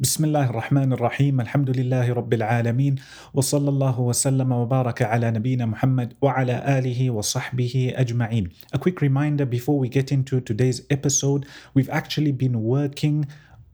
بسم الله الرحمن الرحيم الحمد لله رب العالمين وصلى الله وسلم وبارك على نبينا محمد وعلى آله وصحبه أجمعين. A quick reminder before we get into today's episode, we've actually been working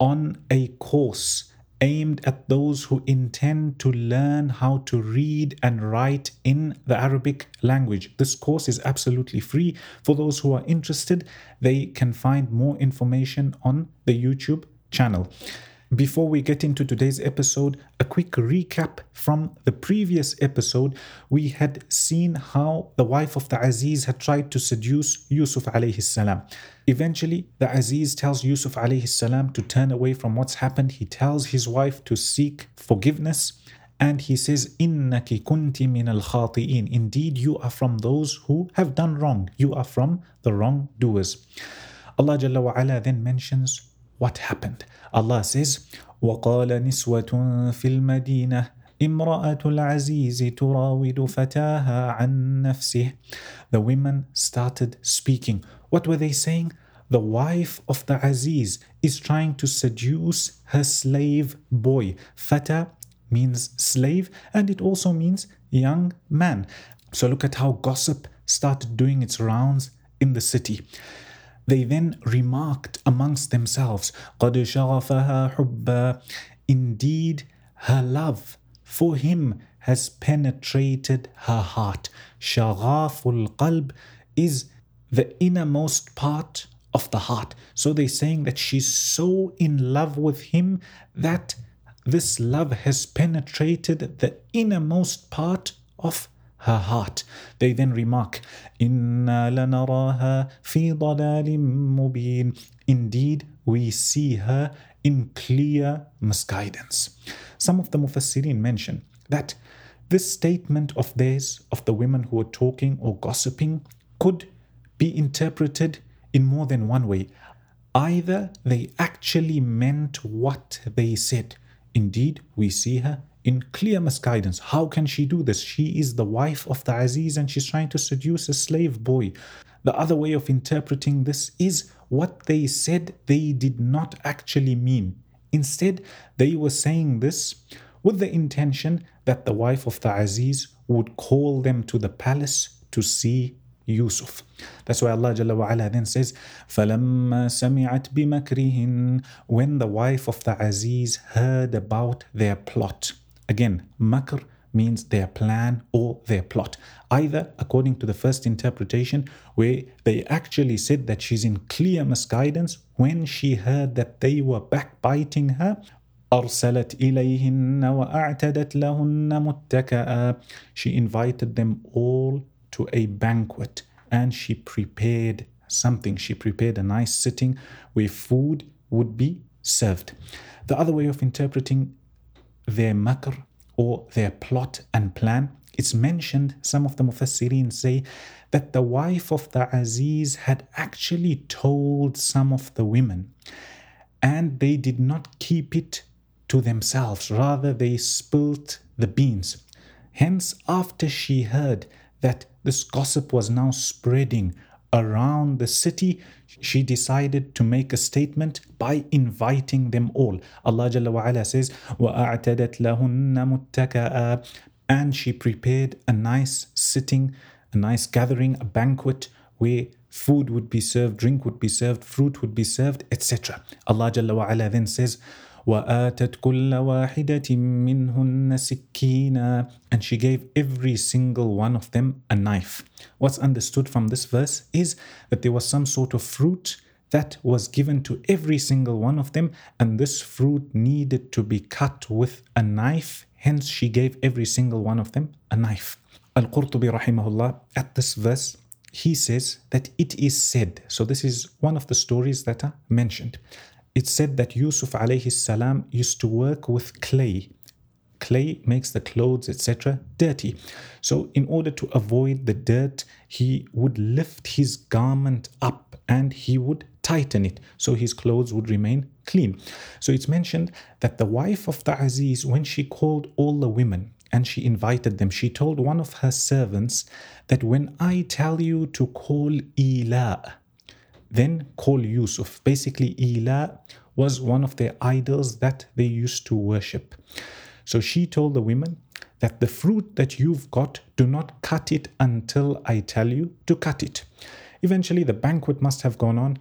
on a course aimed at those who intend to learn how to read and write in the Arabic language. This course is absolutely free. For those who are interested, they can find more information on the YouTube channel. Before we get into today's episode, a quick recap from the previous episode. We had seen how the wife of the Aziz had tried to seduce Yusuf alayhi salam. Eventually, the Aziz tells Yusuf alayhi salam to turn away from what's happened. He tells his wife to seek forgiveness and he says, Innaki kunti min al. Indeed, you are from those who have done wrong. You are from the wrongdoers. Allah Jalla wa ala then mentions what happened. Allah says, وقال نسوة في المدينة امرأة العزيز تراود فتاها عن نفسه. The women started speaking. What were they saying? The wife of the Aziz is trying to seduce her slave boy. Fata means slave and it also means young man. So look at how gossip started doing its rounds in the city. They then remarked amongst themselves, قَدْ شَغَفَهَا حُبًّا Indeed, her love for him has penetrated her heart. شَغَافُ الْقَلْب is the innermost part of the heart. So they're saying that she's so in love with him that this love has penetrated the innermost part of her heart. They then remark, إِنَّا لَنَرَاهَا فِي ضَلَالٍ مُبِينٍ Indeed, we see her in clear misguidance. Some of the Mufassirin mention that this statement of theirs, of the women who were talking or gossiping, could be interpreted in more than one way. Either they actually meant what they said. Indeed, we see her in clear misguidance. How can she do this? She is the wife of the Aziz and she's trying to seduce a slave boy. The other way of interpreting this is what they said they did not actually mean. Instead, they were saying this with the intention that the wife of the Aziz would call them to the palace to see Yusuf. That's why Allah Jalla wa ala then says, فَلَمَّا سَمِعَتْ بِمَكْرِهِنْ When the wife of the Aziz heard about their plot. Again, makr means their plan or their plot. Either according to the first interpretation, where they actually said that she's in clear misguidance when she heard that they were backbiting her. أرسلت إليهن وأعتدت لهن متكئا She invited them all to a banquet and she prepared something. She prepared a nice sitting where food would be served. The other way of interpreting their makr or their plot and plan. It's mentioned, some of the Mufassirin say, that the wife of the Aziz had actually told some of the women, and they did not keep it to themselves, rather, they spilt the beans. Hence, after she heard that this gossip was now spreading around the city, she decided to make a statement by inviting them all. Allah Jalla wa ala says, وَأَعْتَدَتْ لَهُنَّ مُتَّكَأً And she prepared a nice sitting, a nice gathering, a banquet where food would be served, drink would be served, fruit would be served, etc. Allah Jalla wa ala then says, وآتت كل واحدة منهن سكينا and she gave every single one of them a knife. What's understood from this verse is that there was some sort of fruit that was given to every single one of them and this fruit needed to be cut with a knife. Hence she gave every single one of them a knife. Al-Qurtubi rahimahullah at this verse he says that it is said so this is one of the stories that are mentioned it's said that Yusuf alayhi salam used to work with clay. Clay makes the clothes, etc., dirty. So, in order to avoid the dirt, he would lift his garment up and he would tighten it so his clothes would remain clean. So, it's mentioned that the wife of the Aziz, when she called all the women and she invited them, she told one of her servants that when I tell you to call Ila, then call Yusuf. Basically, Ila was one of their idols that they used to worship. So she told the women that the fruit that you've got, do not cut it until I tell you to cut it. Eventually, the banquet must have gone on,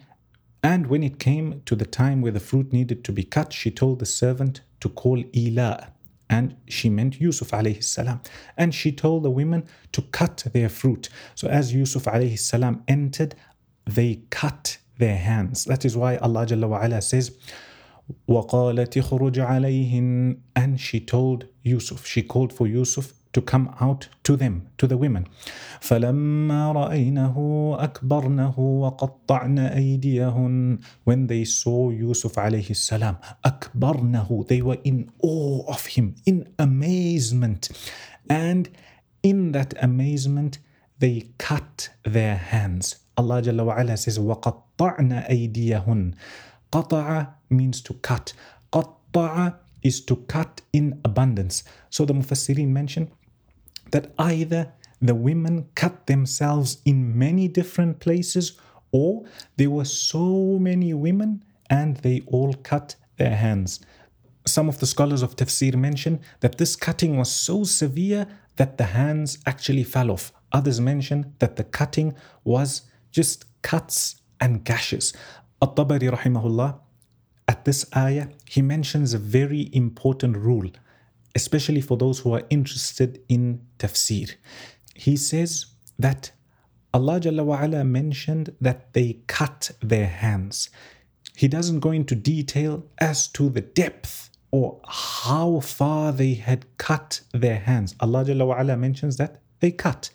and when it came to the time where the fruit needed to be cut, she told the servant to call Ila, and she meant Yusuf alayhi salam. And she told the women to cut their fruit. So as Yusuf alayhi salam entered, they cut their hands. That is why Allah Jalla wa ala says, وَقَالَتِ خُرُجْ عَلَيْهِنْ And she told Yusuf, she called for Yusuf to come out to them, to the women. فَلَمَّا رَأَيْنَهُ أَكْبَرْنَهُ وَقَطَّعْنَ أَيْدِيَهُنْ When they saw Yusuf alayhi salam, أَكْبَرْنَهُ They were in awe of him, in amazement. And in that amazement, they cut their hands. Allah Jalla wa'ala says, وَقَطَّعْنَا أَيْدِيَهُنْ Qata'a means to cut. Qatta'a is to cut in abundance. So the Mufassirin mention that either the women cut themselves in many different places or there were so many women and they all cut their hands. Some of the scholars of tafsir mention that this cutting was so severe that the hands actually fell off. Others mention that the cutting was just cuts and gashes. At-Tabari rahimahullah, at this ayah, he mentions a very important rule especially for those who are interested in tafsir. He says that Allah Jalla wa'ala mentioned that they cut their hands. He doesn't go into detail as to the depth or how far they had cut their hands. Allah Jalla wa'ala mentions that they cut.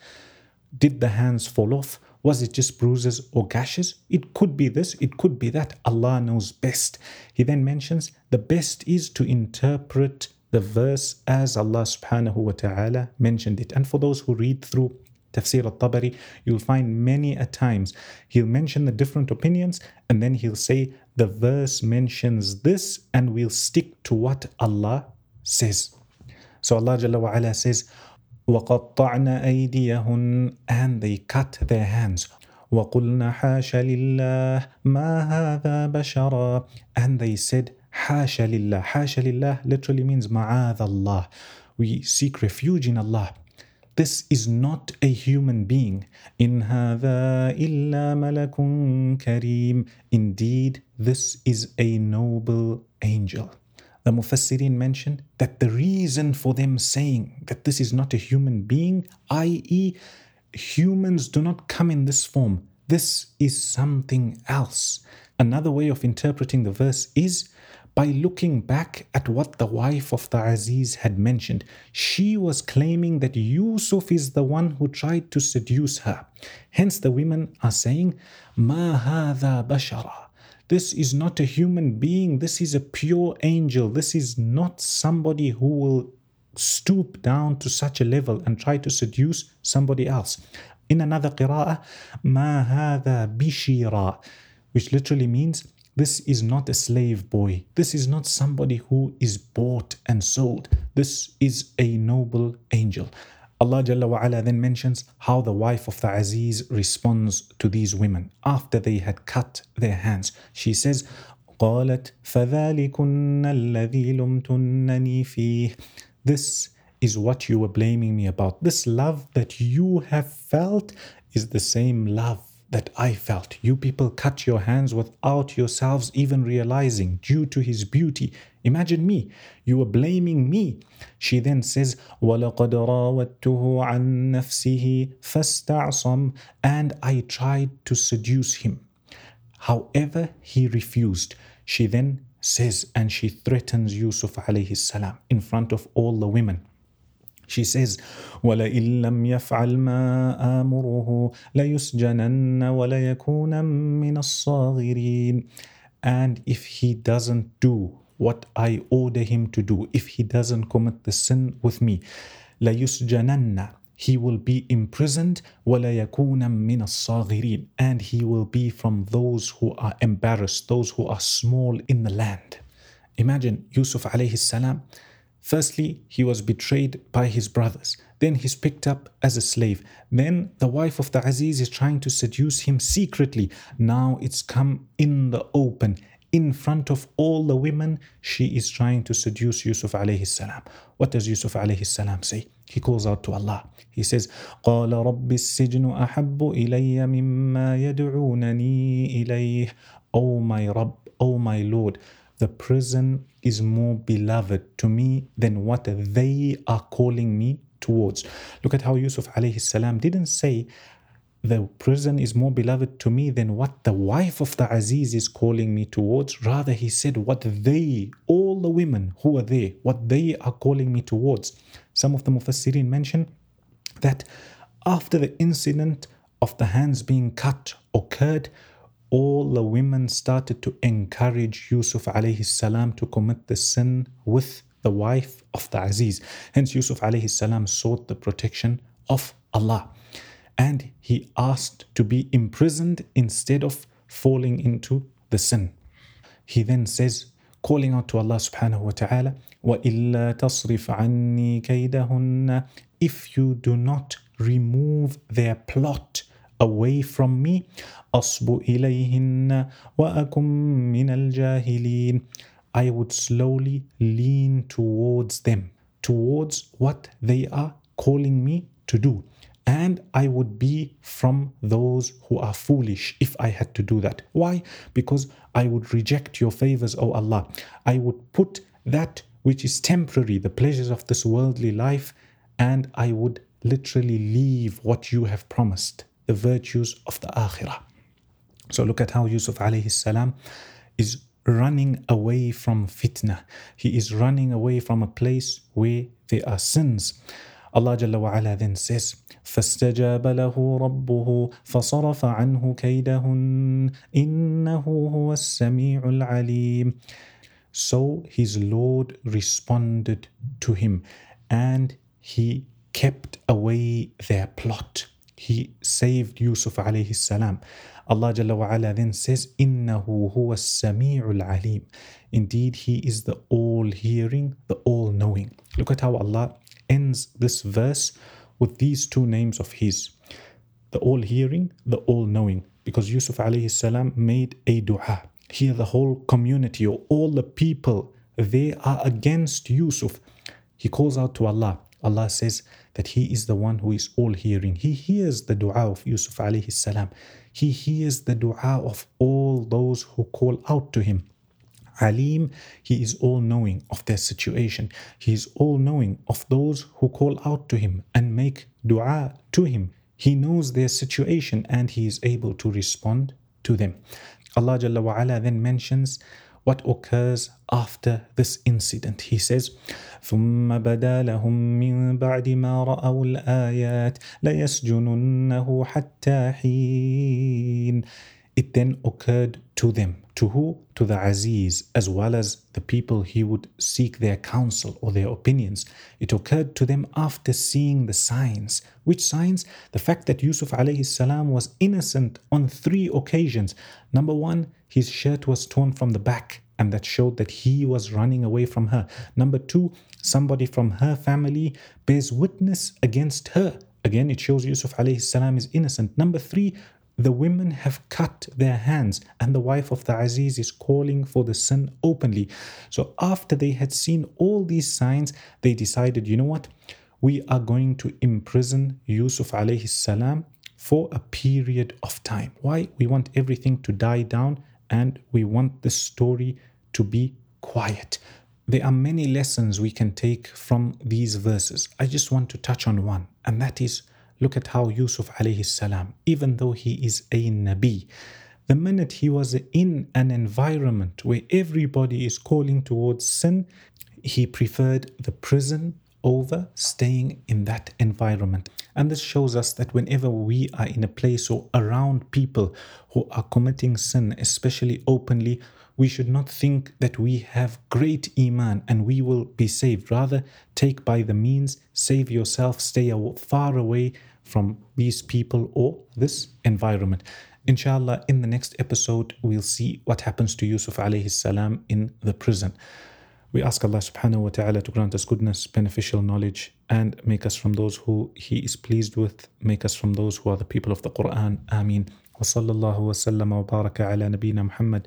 Did the hands fall off? Was it just bruises or gashes? It could be this, it could be that. Allah knows best. He then mentions the best is to interpret the verse as Allah subhanahu wa ta'ala mentioned it. And for those who read through Tafsir al-Tabari, you'll find many a times he'll mention the different opinions and then he'll say the verse mentions this and we'll stick to what Allah says. So Allah Jalla wa ala says, وَقَطَّعْنَ أَيْدِيَهُنْ And they cut their hands. وَقُلْنَا حَاشَ لِلَّهِ مَا هَذَا بَشَرًا And they said, حاشا لله حاشا لله literally means معاذ الله we seek refuge in Allah this is not a human being in هذا إلا ملك كريم indeed this is a noble angel the Mufassirin mentioned that the reason for them saying that this is not a human being, i.e., humans do not come in this form, this is something else. Another way of interpreting the verse is by looking back at what the wife of the Aziz had mentioned. She was claiming that Yusuf is the one who tried to seduce her. Hence, the women are saying, Ma hadha bashara. This is not a human being, this is a pure angel. This is not somebody who will stoop down to such a level and try to seduce somebody else. In another qira'ah, Ma hadha bishira, which literally means this is not a slave boy. This is not somebody who is bought and sold. This is a noble angel. Allah Jalla wa ala then mentions how the wife of the Aziz responds to these women after they had cut their hands. She says, قالت فذلكن الذي لمتنني فيه This is what you were blaming me about. This love that you have felt is the same love that I felt. You people cut your hands without yourselves even realizing, due to his beauty. Imagine me, you were blaming me. She then says, وَلَقَدْ رَاوَدْتُهُ عَن نَفْسِهِ فَاسْتَعْصَمْ And I tried to seduce him. However, he refused. She then says, and she threatens Yusuf alayhi salam in front of all the women. She says, وَلَئِن لَمْ يَفْعَلْ مَا آمُرُهُ لَيُسْجَنَنَّ وَلَيَكُونًا مِنَ الصَّاغِرِينَ And if he doesn't do what I order him to do, if he doesn't commit the sin with me, لَيُسْجَنَنَّ He will be imprisoned وَلَيَكُونًا مِنَ الصَّاغِرِينَ And he will be from those who are embarrassed, those who are small in the land. Imagine Yusuf alayhi salam Firstly, he was betrayed by his brothers. Then he's picked up as a slave. Then the wife of the Aziz is trying to seduce him secretly. Now it's come in the open. in front of all the women, she is trying to seduce Yusuf alayhi salam. What does Yusuf alayhi salam say? He calls out to Allah. He says, قال رب السجن أحب إلي مما يدعونني إليه. O my Rabb, O my Lord, the prison is more beloved to me than what they are calling me towards. Look at how Yusuf alayhi salam didn't say, the prison is more beloved to me than what the wife of the Aziz is calling me towards. Rather, he said, what they, all the women who are there, what they are calling me towards. Some of the Mufassirin mention that after the incident of the hands being cut occurred, all the women started to encourage Yusuf alayhi salam to commit the sin with the wife of the Aziz. Hence, Yusuf alayhi salam sought the protection of Allah and he asked to be imprisoned instead of falling into the sin. He then says, calling out to Allah subhanahu wa ta'ala, وَإِلَّا تَصْرِفْ عَنِّي كَيْدَهُنَّ If you do not remove their plot away from me, أَصْبُ إِلَيْهِنَّ وَأَكُمْ مِنَ الْجَاهِلِينَ I would slowly lean towards them, towards what they are calling me to do and I would be from those who are foolish if I had to do that. Why? Because I would reject your favors, O Allah. I would put that which is temporary, the pleasures of this worldly life, and I would literally leave what you have promised, the virtues of the akhirah. So look at how Yusuf alayhi salam is running away from fitna. He is running away from a place where there are sins. Allah Jalla wa ala then says, فاستجاب له ربه فصرف عنه كيدهن إنه هو السميع العليم So his Lord responded to him and he kept away their plot. he saved Yusuf alayhi salam. Allah Jalla wa then says, Innahu huwa sami'ul alim. Indeed, he is the all hearing, the all knowing. Look at how Allah ends this verse with these two names of his the all hearing, the all knowing. Because Yusuf alayhi salam made a dua. Here, the whole community or all the people, they are against Yusuf. He calls out to Allah. Allah says, that He is the one who is all hearing. He hears the dua of Yusuf alayhi salam. He hears the dua of all those who call out to Him. Alim, He is all knowing of their situation. He is all knowing of those who call out to Him and make dua to Him. He knows their situation and He is able to respond to them. Allah Jalla wa ala then mentions what occurs after this incident. He says, ثم بدا لهم من بعد ما رأوا الآيات ليسجننه حتى حين. It then occurred to them to who? To the Aziz, as well as the people he would seek their counsel or their opinions. It occurred to them after seeing the signs. Which signs? The fact that Yusuf alayhi salam was innocent on three occasions. Number one, his shirt was torn from the back, and that showed that he was running away from her. Number two, somebody from her family bears witness against her. Again, it shows Yusuf alayhi salam is innocent. Number three, the women have cut their hands, and the wife of the Aziz is calling for the sin openly. So, after they had seen all these signs, they decided, you know what? We are going to imprison Yusuf alayhi salam for a period of time. Why? We want everything to die down and we want the story to be quiet. There are many lessons we can take from these verses. I just want to touch on one, and that is Look at how Yusuf alayhi salam, even though he is a Nabi, the minute he was in an environment where everybody is calling towards sin, he preferred the prison over staying in that environment. And this shows us that whenever we are in a place or around people who are committing sin, especially openly, we should not think that we have great iman and we will be saved. Rather, take by the means, save yourself, stay far away from these people or this environment. Inshallah, in the next episode, we'll see what happens to Yusuf alayhi salam in the prison. We ask Allah subhanahu wa ta'ala to grant us goodness, beneficial knowledge, and make us from those who He is pleased with, make us from those who are the people of the Quran. Ameen. وصلى الله وسلم وبارك على نبينا محمد